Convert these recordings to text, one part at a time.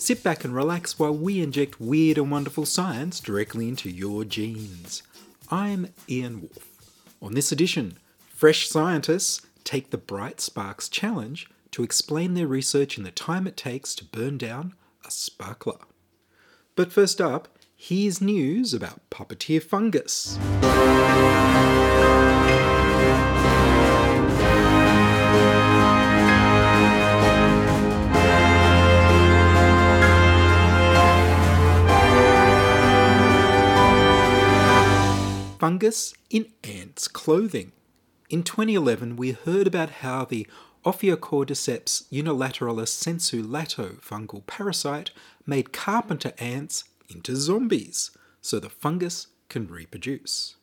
Sit back and relax while we inject weird and wonderful science directly into your genes. I'm Ian Wolfe. On this edition, fresh scientists take the Bright Sparks Challenge to explain their research in the time it takes to burn down a sparkler. But first up, here's news about puppeteer fungus. Fungus in ants' clothing. In 2011, we heard about how the Ophiocordyceps unilateralis sensu lato fungal parasite made carpenter ants into zombies, so the fungus can reproduce.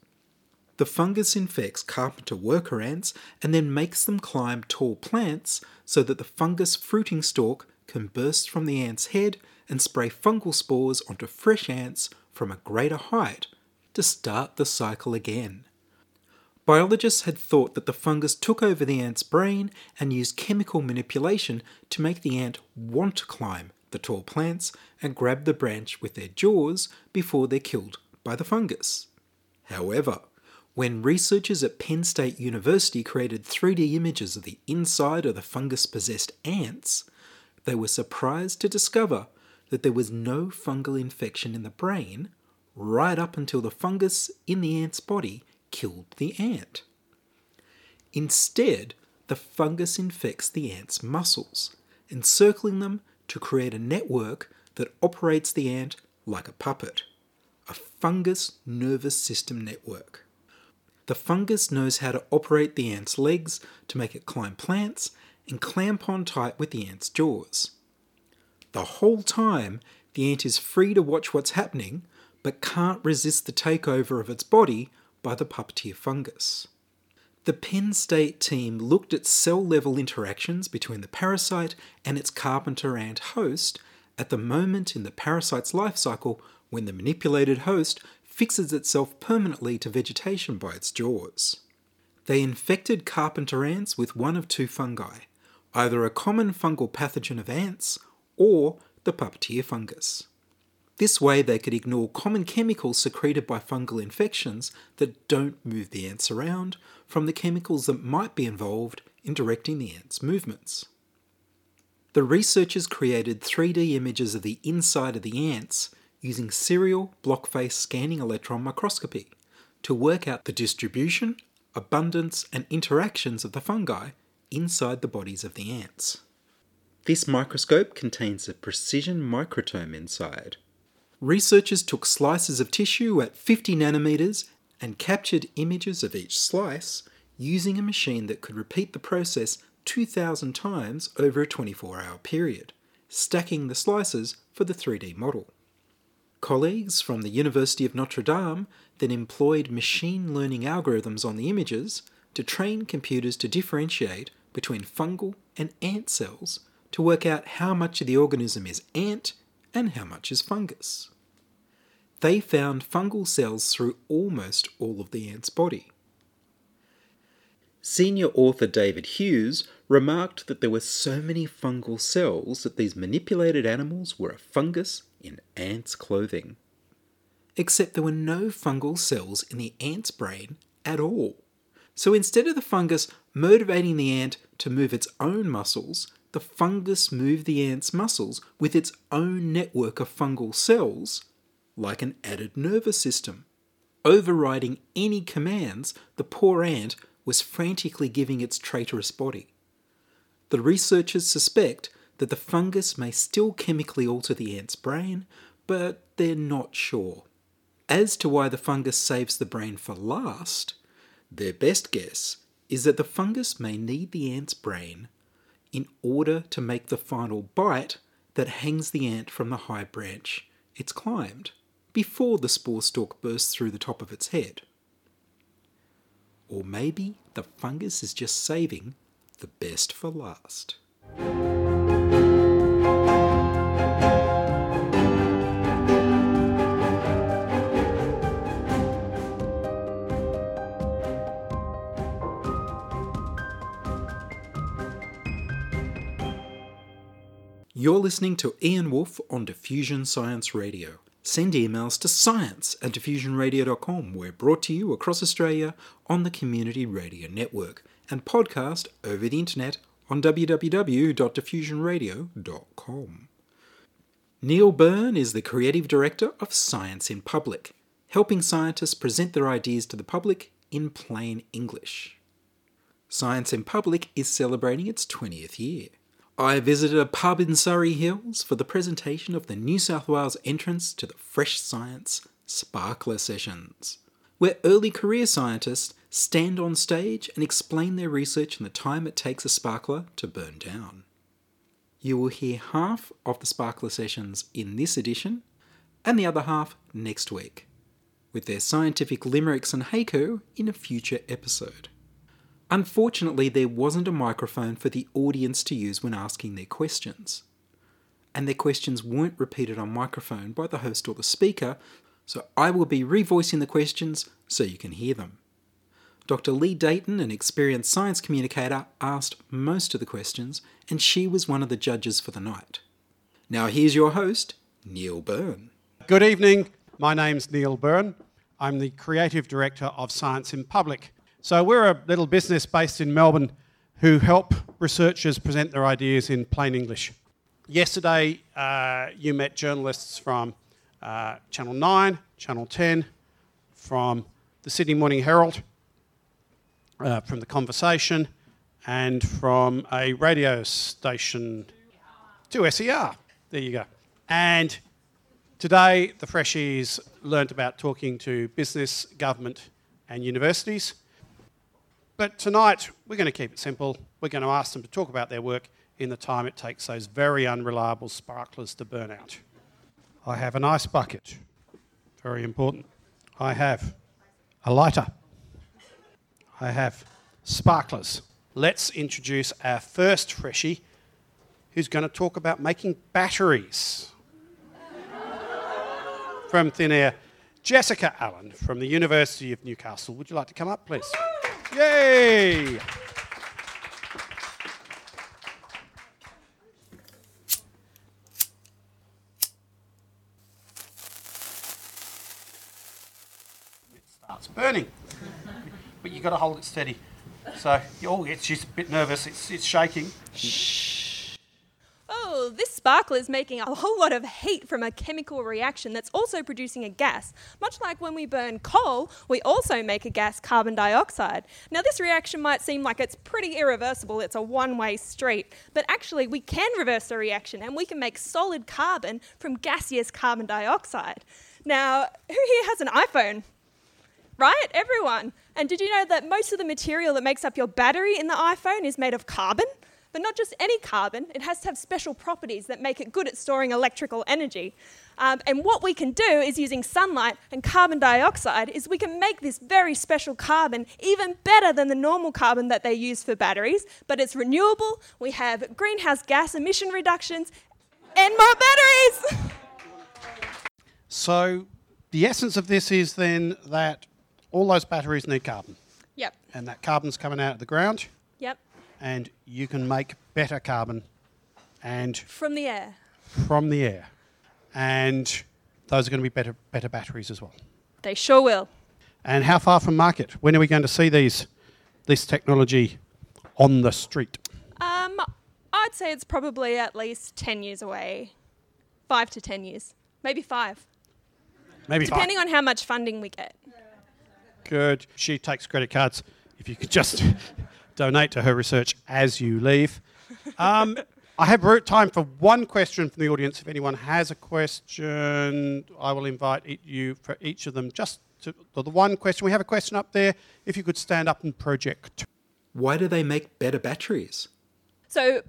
The fungus infects carpenter worker ants and then makes them climb tall plants so that the fungus fruiting stalk can burst from the ant's head and spray fungal spores onto fresh ants from a greater height to start the cycle again. Biologists had thought that the fungus took over the ant's brain and used chemical manipulation to make the ant want to climb the tall plants and grab the branch with their jaws before they're killed by the fungus. However, when researchers at Penn State University created 3D images of the inside of the fungus possessed ants, they were surprised to discover that there was no fungal infection in the brain right up until the fungus in the ant's body killed the ant. Instead, the fungus infects the ant's muscles, encircling them to create a network that operates the ant like a puppet a fungus nervous system network. The fungus knows how to operate the ant's legs to make it climb plants and clamp on tight with the ant's jaws. The whole time, the ant is free to watch what's happening, but can't resist the takeover of its body by the puppeteer fungus. The Penn State team looked at cell level interactions between the parasite and its carpenter ant host at the moment in the parasite's life cycle when the manipulated host fixes itself permanently to vegetation by its jaws. They infected carpenter ants with one of two fungi, either a common fungal pathogen of ants or the puppeteer fungus. This way, they could ignore common chemicals secreted by fungal infections that don't move the ants around from the chemicals that might be involved in directing the ants' movements. The researchers created 3D images of the inside of the ants using serial block face scanning electron microscopy to work out the distribution, abundance, and interactions of the fungi inside the bodies of the ants. This microscope contains a precision microtome inside. Researchers took slices of tissue at 50 nanometers and captured images of each slice using a machine that could repeat the process 2,000 times over a 24 hour period, stacking the slices for the 3D model. Colleagues from the University of Notre Dame then employed machine learning algorithms on the images to train computers to differentiate between fungal and ant cells to work out how much of the organism is ant and how much is fungus. They found fungal cells through almost all of the ant's body. Senior author David Hughes remarked that there were so many fungal cells that these manipulated animals were a fungus in ants' clothing. Except there were no fungal cells in the ant's brain at all. So instead of the fungus motivating the ant to move its own muscles, the fungus moved the ant's muscles with its own network of fungal cells, like an added nervous system, overriding any commands the poor ant was frantically giving its traitorous body. The researchers suspect that the fungus may still chemically alter the ant's brain, but they're not sure. As to why the fungus saves the brain for last, their best guess is that the fungus may need the ant's brain in order to make the final bite that hangs the ant from the high branch it's climbed before the spore stalk bursts through the top of its head. Or maybe the fungus is just saving the best for last. You're listening to Ian Wolfe on Diffusion Science Radio. Send emails to science at diffusionradio.com. We're brought to you across Australia on the Community Radio Network and podcast over the internet on www.diffusionradio.com. Neil Byrne is the creative director of Science in Public, helping scientists present their ideas to the public in plain English. Science in Public is celebrating its 20th year. I visited a pub in Surry Hills for the presentation of the New South Wales entrance to the Fresh Science Sparkler Sessions, where early career scientists stand on stage and explain their research and the time it takes a sparkler to burn down. You will hear half of the Sparkler Sessions in this edition and the other half next week, with their scientific limericks and haiku in a future episode. Unfortunately, there wasn't a microphone for the audience to use when asking their questions. And their questions weren't repeated on microphone by the host or the speaker, so I will be revoicing the questions so you can hear them. Dr. Leigh Dayton, an experienced science communicator, asked most of the questions, and she was one of the judges for the night. Now, here's your host, Neil Byrne. Good evening. My name's Neil Byrne. I'm the creative director of Science in Public. So, we're a little business based in Melbourne who help researchers present their ideas in plain English. Yesterday, uh, you met journalists from uh, Channel 9, Channel 10, from the Sydney Morning Herald, uh, from The Conversation, and from a radio station, 2SER. There you go. And today, the Freshies learnt about talking to business, government, and universities. But tonight, we're going to keep it simple. We're going to ask them to talk about their work in the time it takes those very unreliable sparklers to burn out. I have an ice bucket, very important. I have a lighter. I have sparklers. Let's introduce our first freshie who's going to talk about making batteries from thin air. Jessica Allen from the University of Newcastle. Would you like to come up, please? Yay! It starts burning, but you've got to hold it steady. So, oh, it's just a bit nervous. It's, it's shaking. This sparkler is making a whole lot of heat from a chemical reaction that's also producing a gas. Much like when we burn coal, we also make a gas, carbon dioxide. Now, this reaction might seem like it's pretty irreversible, it's a one way street, but actually, we can reverse the reaction and we can make solid carbon from gaseous carbon dioxide. Now, who here has an iPhone? Right? Everyone. And did you know that most of the material that makes up your battery in the iPhone is made of carbon? But not just any carbon, it has to have special properties that make it good at storing electrical energy. Um, and what we can do is using sunlight and carbon dioxide is we can make this very special carbon even better than the normal carbon that they use for batteries, but it's renewable, we have greenhouse gas emission reductions, and more batteries! So, the essence of this is then that all those batteries need carbon, yep, and that carbon's coming out of the ground, and you can make better carbon and from the air. from the air. And those are going to be better, better batteries as well. They sure will. And how far from market? When are we going to see these, this technology on the street? Um, I'd say it's probably at least 10 years away. Five to 10 years. Maybe five. Maybe Depending five. on how much funding we get. Good. She takes credit cards. If you could just donate to her research as you leave. Um, I have time for one question from the audience. If anyone has a question, I will invite you for each of them. Just to, to the one question. We have a question up there. If you could stand up and project. Why do they make better batteries? So,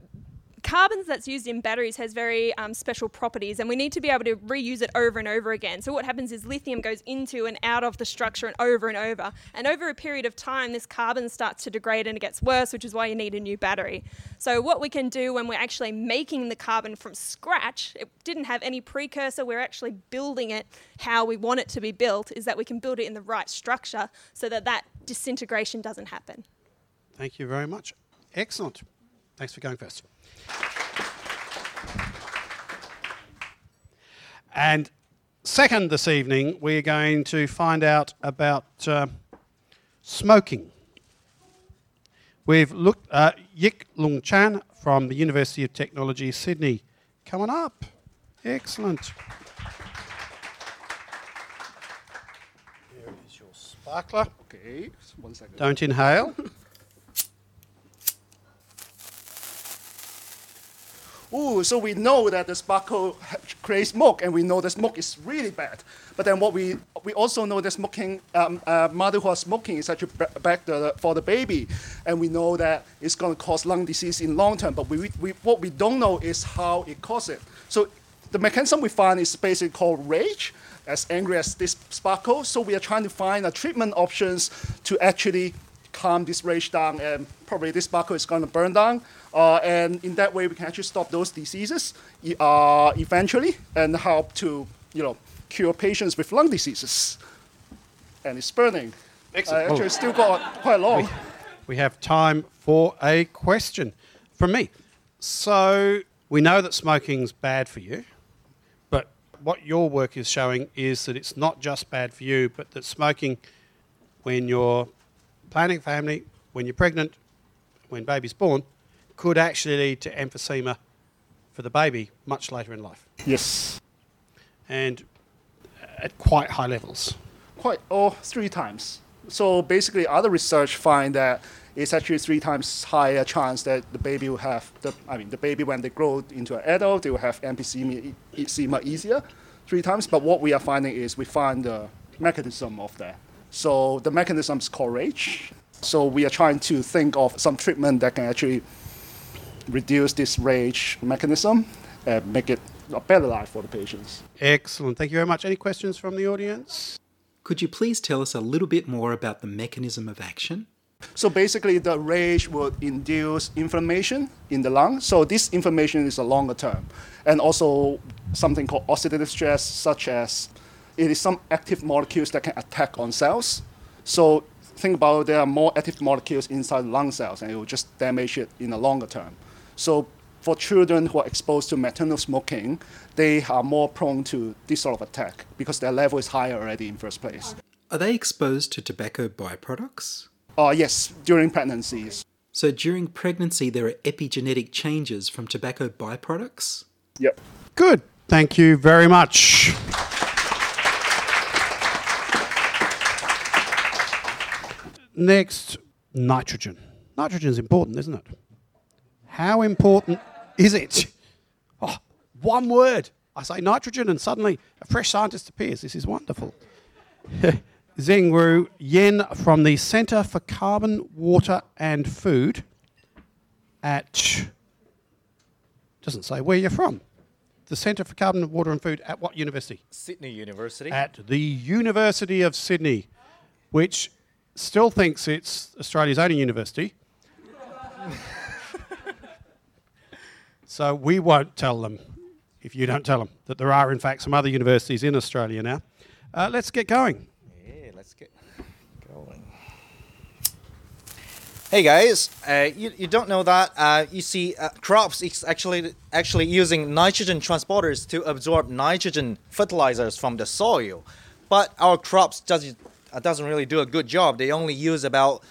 carbon that's used in batteries has very um, special properties, and we need to be able to reuse it over and over again. So, what happens is lithium goes into and out of the structure and over and over. And over a period of time, this carbon starts to degrade and it gets worse, which is why you need a new battery. So, what we can do when we're actually making the carbon from scratch, it didn't have any precursor, we're actually building it how we want it to be built, is that we can build it in the right structure so that that disintegration doesn't happen. Thank you very much. Excellent. Thanks for going first. And second this evening, we're going to find out about uh, smoking. We've looked at Yik Lung Chan from the University of Technology, Sydney. Coming up. Excellent. Here is your sparkler. Okay, one second. Don't inhale. Ooh, so we know that the sparkle creates smoke, and we know the smoke is really bad. But then what we we also know that smoking, um, uh, mother who are smoking is actually ba- bad the, for the baby, and we know that it's going to cause lung disease in long term. But we, we what we don't know is how it causes it. So the mechanism we find is basically called rage, as angry as this sparkle. So we are trying to find a treatment options to actually calm this rage down, and probably this sparkle is going to burn down. Uh, and in that way, we can actually stop those diseases uh, eventually and help to, you know, cure patients with lung diseases. And it's burning. Excellent. Uh, actually, Oh. still got quite long. We have time for a question from me. So, we know that smoking's bad for you, but what your work is showing is that it's not just bad for you, but that smoking, when you're planning family, when you're pregnant, when baby's born, could actually lead to emphysema for the baby much later in life Yes. and at quite high levels. quite oh three times. So basically, other research find that it's actually three times higher chance that the baby will have the I mean the baby when they grow into an adult they will have emphysema, emphysema easier, three times. But what we are finding is we find the mechanism of that. So the mechanism is called rage. So we are trying to think of some treatment that can actually reduce this rage mechanism and make it a better life for the patients. Excellent. Thank you very much. Any questions from the audience? Could you please tell us a little bit more about the mechanism of action? So basically, the rage would induce inflammation in the lung. So this inflammation is a longer term, and also something called oxidative stress, such as it is some active molecules that can attack on cells. So think about there are more active molecules inside lung cells, and it will just damage it in the longer term. So for children who are exposed to maternal smoking, they are more prone to this sort of attack because their level is higher already in first place. Are they exposed to tobacco byproducts? Uh, yes, during pregnancies. So during pregnancy, there are epigenetic changes from tobacco byproducts? Yep. Good. Thank you very much. Next, nitrogen. Nitrogen is important, isn't it? How important is it? Oh, one word. I say nitrogen, and suddenly a fresh scientist appears. This is wonderful. Zhengru Yen from the Centre for Carbon, Water and Food at. Doesn't say where you're from. The Centre for Carbon, Water and Food at what university? Sydney University. At the University of Sydney, which still thinks it's Australia's only university. so we won't tell them, if you don't tell them, that there are in fact some other universities in Australia now. Uh, let's get going. yeah, let's get going. Hey guys, uh, you, you don't know that uh, you see uh, crops is actually actually using nitrogen transporters to absorb nitrogen fertilizers from the soil, but our crops doesn't uh, doesn't really do a good job. They only use about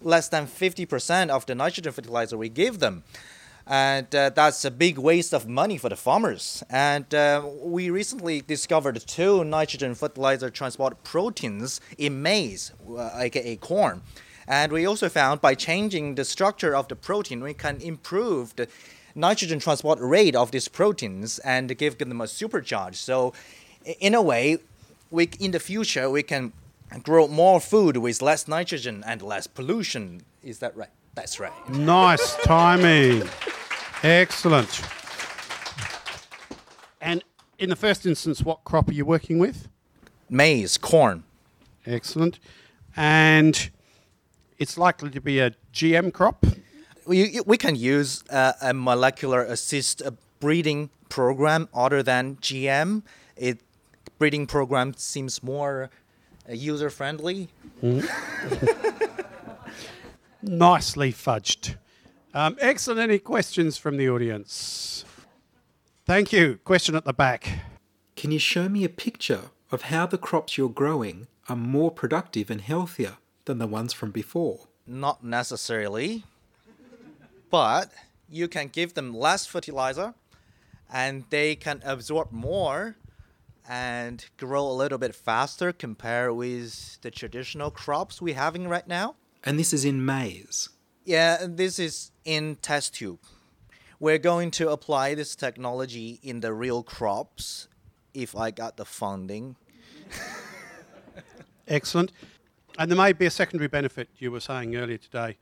less than 50% of the nitrogen fertilizer we give them. And uh, that's a big waste of money for the farmers. And uh, we recently discovered two nitrogen fertilizer transport proteins in maize, uh, aka corn. And we also found by changing the structure of the protein, we can improve the nitrogen transport rate of these proteins and give them a supercharge. So, in a way, we in the future we can grow more food with less nitrogen and less pollution. Is that right? That's right. Nice timing. Excellent. And in the first instance, what crop are you working with? Maize, corn. Excellent. And it's likely to be a GM crop. We, we can use uh, a molecular assist breeding program other than GM. It breeding program seems more user friendly. Nicely fudged. Um, excellent. Any questions from the audience? Thank you. Question at the back. Can you show me a picture of how the crops you're growing are more productive and healthier than the ones from before? Not necessarily, but you can give them less fertilizer and they can absorb more and grow a little bit faster compared with the traditional crops we're having right now. And this is in maize. Yeah, this is in test tube. We're going to apply this technology in the real crops if I got the funding. Excellent. And there may be a secondary benefit you were saying earlier today.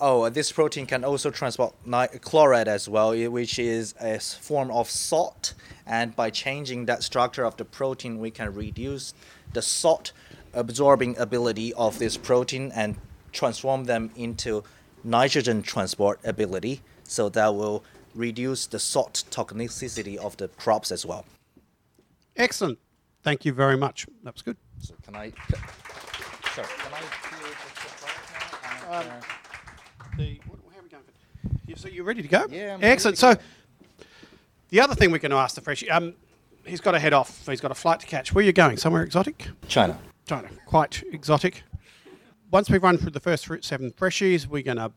Oh, uh, this protein can also transport ni- chloride as well, which is a form of salt. And by changing that structure of the protein, we can reduce the salt absorbing ability of this protein and transform them into nitrogen transport ability. So that will reduce the salt toxicity of the crops as well. Excellent. Thank you very much. That was good. So can I? Sorry, can I do the product now? And, The, what, how are we going? You, so you're ready to go? Yeah, I'm Excellent. ready So the other thing we're going to ask the freshie, um, he's got to head off. He's got a flight to catch. Where are you going? Somewhere exotic? China. China. Quite exotic. Once we've run through the first fr- seven freshies, we're going to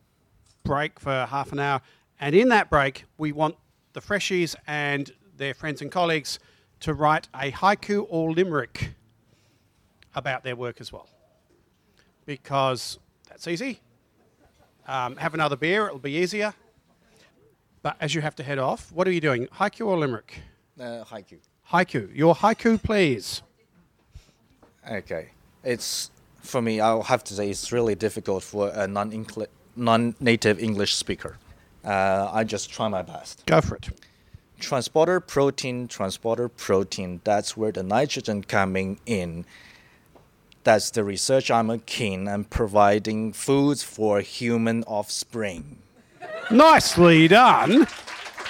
break for half an hour. And in that break, we want the freshies and their friends and colleagues to write a haiku or limerick about their work as well. Because that's easy. Um, have another beer, it'll be easier. But as you have to head off, what are you doing? Haiku or limerick? Uh, haiku. Haiku. Your haiku, please. Okay. It's for me. I'll have to say it's really difficult for a non non-native English speaker. Uh, I just try my best. Go for it. Transporter protein, transporter protein. That's where the nitrogen coming in. That's the research I'm a keen and providing foods for human offspring. Nicely done.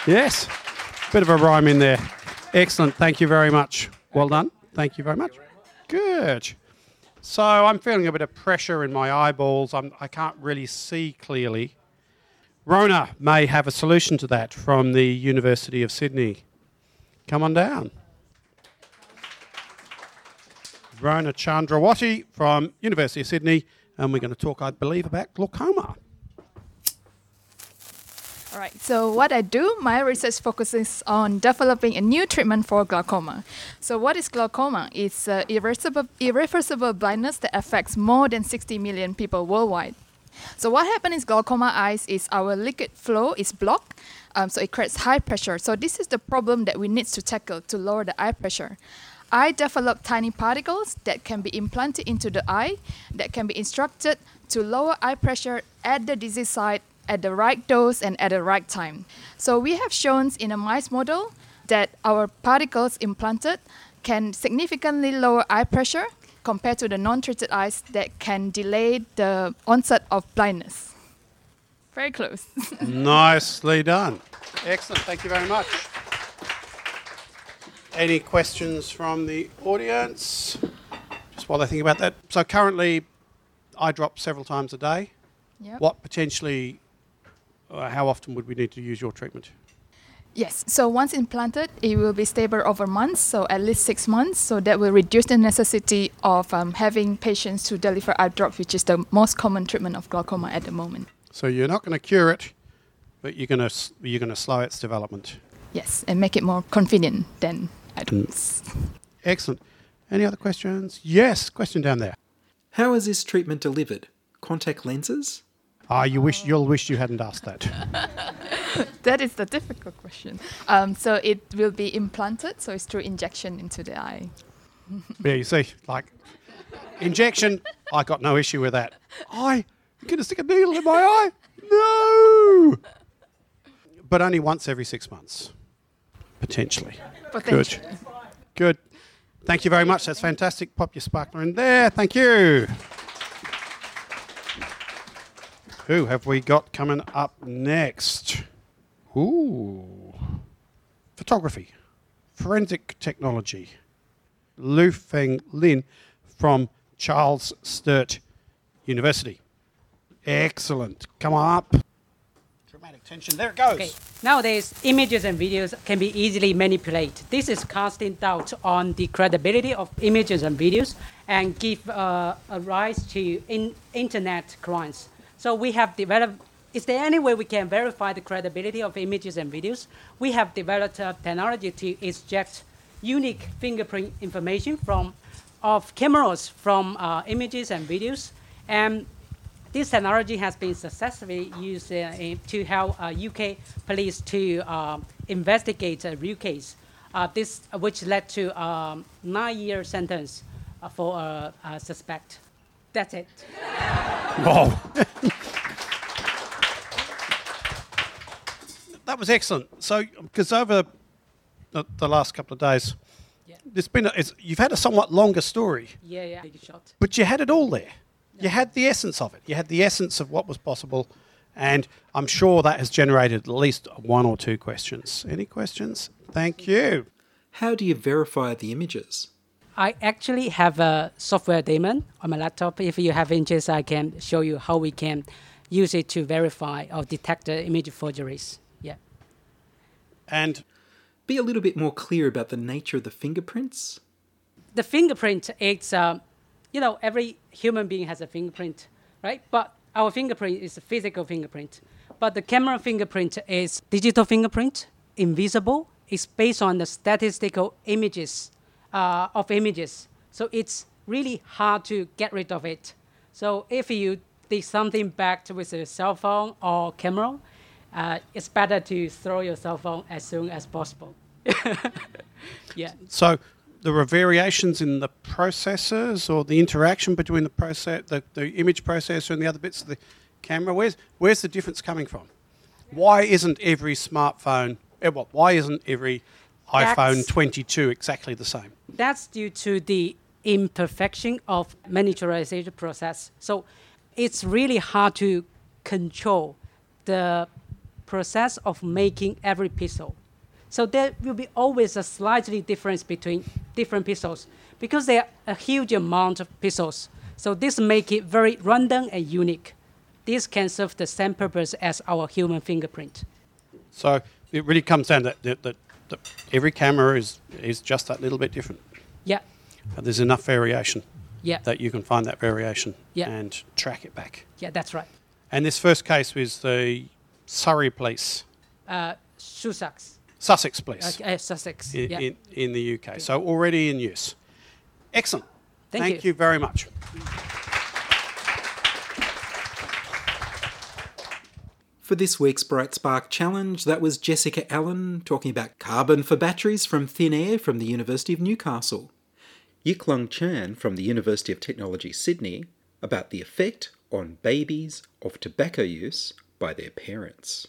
Yes. Bit of a rhyme in there. Excellent. Thank you very much. Well done. Thank you very much. Good. So I'm feeling a bit of pressure in my eyeballs. I'm, I can't really see clearly. Rona may have a solution to that from the University of Sydney. Come on down. Rona Chandrawati from University of Sydney, and we're going to talk, I believe, about glaucoma. All right, so what I do, my research focuses on developing a new treatment for glaucoma. So, what is glaucoma? It's uh, irreversible, irreversible blindness that affects more than 60 million people worldwide. So, what happens in glaucoma eyes is our liquid flow is blocked, um, so it creates high pressure. So, this is the problem that we need to tackle to lower the eye pressure. I develop tiny particles that can be implanted into the eye that can be instructed to lower eye pressure at the disease site at the right dose and at the right time. So we have shown in a mice model that our particles implanted can significantly lower eye pressure compared to the non-treated eyes that can delay the onset of blindness. Very close. Nicely done. Excellent. Thank you very much. Any questions from the audience? Just while they think about that. So currently, I drop several times a day. Yep. What potentially, uh, how often would we need to use your treatment? Yes, so once implanted, it will be stable over months, so at least six months. So that will reduce the necessity of um, having patients to deliver eye drops, which is the most common treatment of glaucoma at the moment. So you're not going to cure it, but you're going to you're going to slow its development. Yes, and make it more convenient than eye drops. Excellent. Any other questions? Yes, question down there. How is this treatment delivered? Contact lenses? Ah, you wish you'll wish you hadn't asked that. that is the difficult question. Um, so it will be implanted, so it's through injection into the eye. yeah, you see, like injection. I got no issue with that. I you're going to stick a needle in my eye? No. but only once every six months, potentially. Potentially. Good. Good. Thank you very much. That's fantastic. Pop your sparkler in there. Thank you. Who have we got coming up next? Ooh. Photography, forensic technology. Xufeng Lin from Charles Sturt University. Excellent. Come on up. Dramatic tension. There it goes. Okay. Nowadays, images and videos can be easily manipulated. This is casting doubt on the credibility of images and videos and give uh, a rise to in internet crimes. So we have developed. Is there any way we can verify the credibility of images and videos? We have developed a technology to extract unique fingerprint information from of cameras from uh, images and videos, and this technology has been successfully used uh, in, to help uh, UK police to um, investigate a real case. Uh, this, which led to um, nine-year sentence uh, for a, a suspect. That's it. Wow. that was excellent. So, because over the, the last couple of days, Yeah. there's been a, it's, you've had a somewhat longer story, Yeah, yeah. Big shot. but you had it all there. You had the essence of it. You had the essence of what was possible, and I'm sure that has generated at least one or two questions. Any questions? Thank you. How do you verify the images? I actually have a software daemon on my laptop. If you have interest, I can show you how we can use it to verify or detect the image forgeries. Yeah. And Be a little bit more clear about the nature of the fingerprints. the fingerprint is um, you know every human being has a fingerprint right? But our fingerprint is a physical fingerprint. But the camera fingerprint is digital fingerprint invisible. It's based on the statistical images uh, of images. So it's really hard to get rid of it. So if you did something back with a cell phone or camera uh, it's better to throw your cell phone as soon as possible. Yeah. So there are variations in the processors or the interaction between the process, the, the image processor and the other bits of the camera. Where's where's the difference coming from? Why isn't every smartphone? eh, well, Why isn't every iPhone That's- 22 exactly the same? That's due to the imperfection of miniaturization process. So it's really hard to control the process of making every pixel. So there will be always a slightly difference between different pixels because there are a huge amount of pixels. So this make it very random and unique. This can serve the same purpose as our human fingerprint. So it really comes down that, that, that, that every camera is is just that little bit different. Yeah, And there's enough variation yeah, that you can find that variation Yeah. and track it back. yeah, that's right. And this first case was the Surrey Police, Uh, Sussex, Sussex Police. uh, uh, Sussex. in, yeah. in, in the UK. So already in use. Excellent. Thank you. very much. For this week's Bright Spark Challenge, that was Jessica Allen talking about carbon for batteries from thin air from the University of Newcastle. Yik Lung Chan from the University of Technology Sydney about the effect on babies of tobacco use by their parents.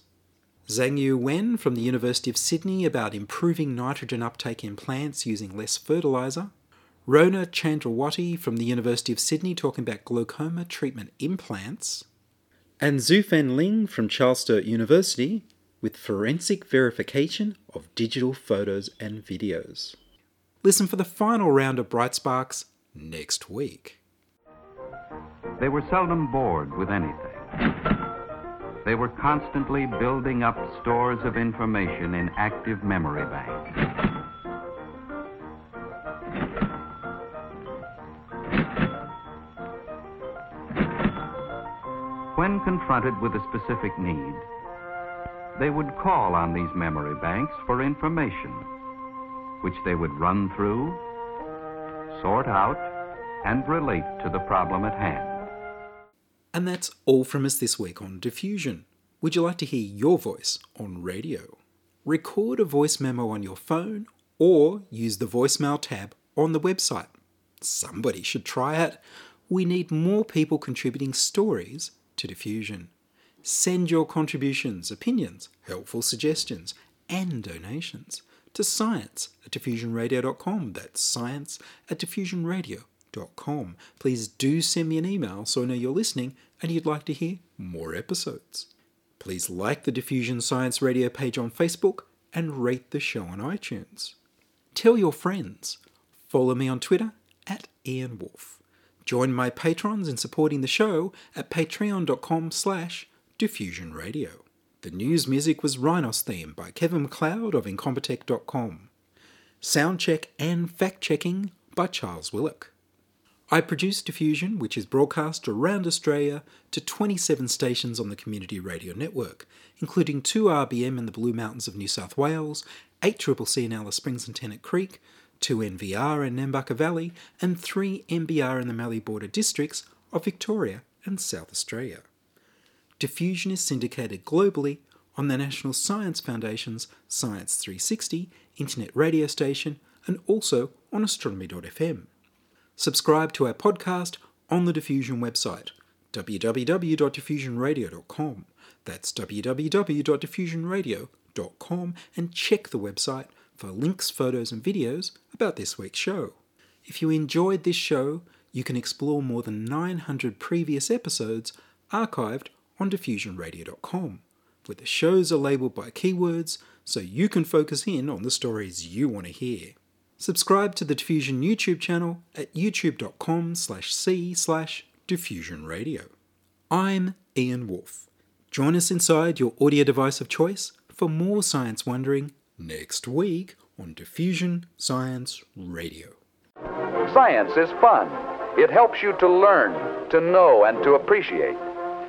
Zhang Yu Wen from the University of Sydney about improving nitrogen uptake in plants using less fertiliser. Rona Chandrawati from the University of Sydney talking about glaucoma treatment implants. And Xufeng Lin from Charles Sturt University with forensic verification of digital photos and videos. Listen for the final round of Bright Sparks next week. They were seldom bored with anything. They were constantly building up stores of information in active memory banks. When confronted with a specific need, they would call on these memory banks for information, which they would run through, sort out, and relate to the problem at hand. And that's all from us this week on Diffusion. Would you like to hear your voice on radio? Record a voice memo on your phone or use the voicemail tab on the website. Somebody should try it. We need more people contributing stories to Diffusion. Send your contributions, opinions, helpful suggestions, and donations to science at diffusionradio.com. That's science at diffusionradio.com. Please do send me an email so I know you're listening and you'd like to hear more episodes. Please like the Diffusion Science Radio page on Facebook and rate the show on iTunes. Tell your friends. Follow me on Twitter at Ian Wolfe. Join my patrons in supporting the show at patreon.com slash diffusionradio. The news music was Rhinos theme by Kevin MacLeod of Incompetech.com. Soundcheck and fact-checking by Charles Willock. I produce Diffusion, which is broadcast around Australia to 27 stations on the Community Radio Network, including 2 RBM in the Blue Mountains of New South Wales, 8 Triple C in Alice Springs and Tennant Creek, 2 NVR in Nambucca Valley, and 3 MBR in the Mallee Border districts of Victoria and South Australia. Diffusion is syndicated globally on the National Science Foundation's Science 360 internet radio station and also on astronomy.fm. Subscribe to our podcast on the Diffusion website, www.diffusionradio.com. That's www.diffusionradio.com and check the website for links, photos, and videos about this week's show. If you enjoyed this show, you can explore more than 900 previous episodes archived on diffusionradio.com, where the shows are labeled by keywords so you can focus in on the stories you want to hear. Subscribe to the Diffusion YouTube channel at youtube.com slash c slash diffusionradio. I'm Ian Wolfe. Join us inside your audio device of choice for more science wondering next week on Diffusion Science Radio. Science is fun. It helps you to learn, to know, and to appreciate.